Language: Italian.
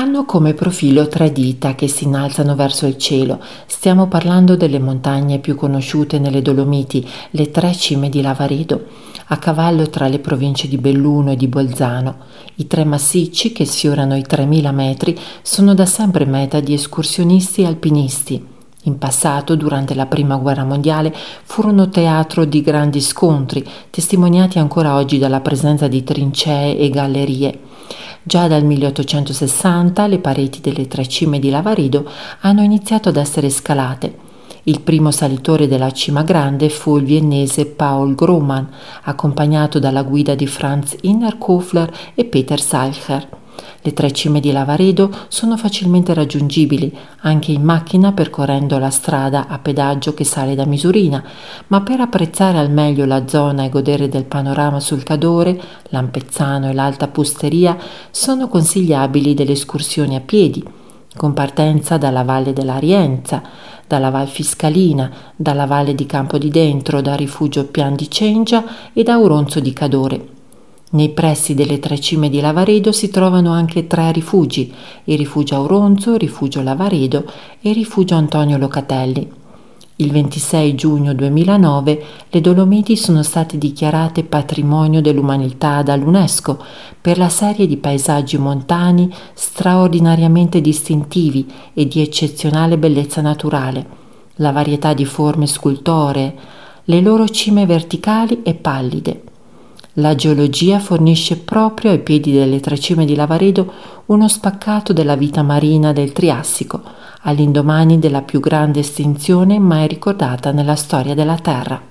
Hanno come profilo tre dita che si innalzano verso il cielo. Stiamo parlando delle montagne più conosciute nelle Dolomiti, le tre cime di Lavaredo, a cavallo tra le province di Belluno e di Bolzano. I tre massicci, che sfiorano i 3000 metri, sono da sempre meta di escursionisti e alpinisti. In passato, durante la Prima Guerra Mondiale, furono teatro di grandi scontri, testimoniati ancora oggi dalla presenza di trincee e gallerie. Già dal 1860 le pareti delle tre cime di Lavaredo hanno iniziato ad essere scalate. Il primo salitore della cima grande fu il viennese Paul Grohmann, accompagnato dalla guida di Franz Innerkofler e Peter Salcher. Le tre cime di Lavaredo sono facilmente raggiungibili anche in macchina percorrendo la strada a pedaggio che sale da Misurina, ma per apprezzare al meglio la zona e godere del panorama sul Cadore, l'Ampezzano e l'Alta Pusteria sono consigliabili delle escursioni a piedi, con partenza dalla Valle della Rienza, dalla Val Fiscalina, dalla Valle di Campo di Dentro, da Rifugio Pian di Cengia e da Auronzo di Cadore. Nei pressi delle tre cime di Lavaredo si trovano anche tre rifugi, il rifugio Auronzo, il rifugio Lavaredo e il rifugio Antonio Locatelli. Il 26 giugno 2009 le Dolomiti sono state dichiarate patrimonio dell'umanità dall'UNESCO per la serie di paesaggi montani straordinariamente distintivi e di eccezionale bellezza naturale, la varietà di forme scultoree, le loro cime verticali e pallide, la geologia fornisce proprio ai piedi delle tre cime di Lavaredo uno spaccato della vita marina del Triassico, all'indomani della più grande estinzione mai ricordata nella storia della Terra.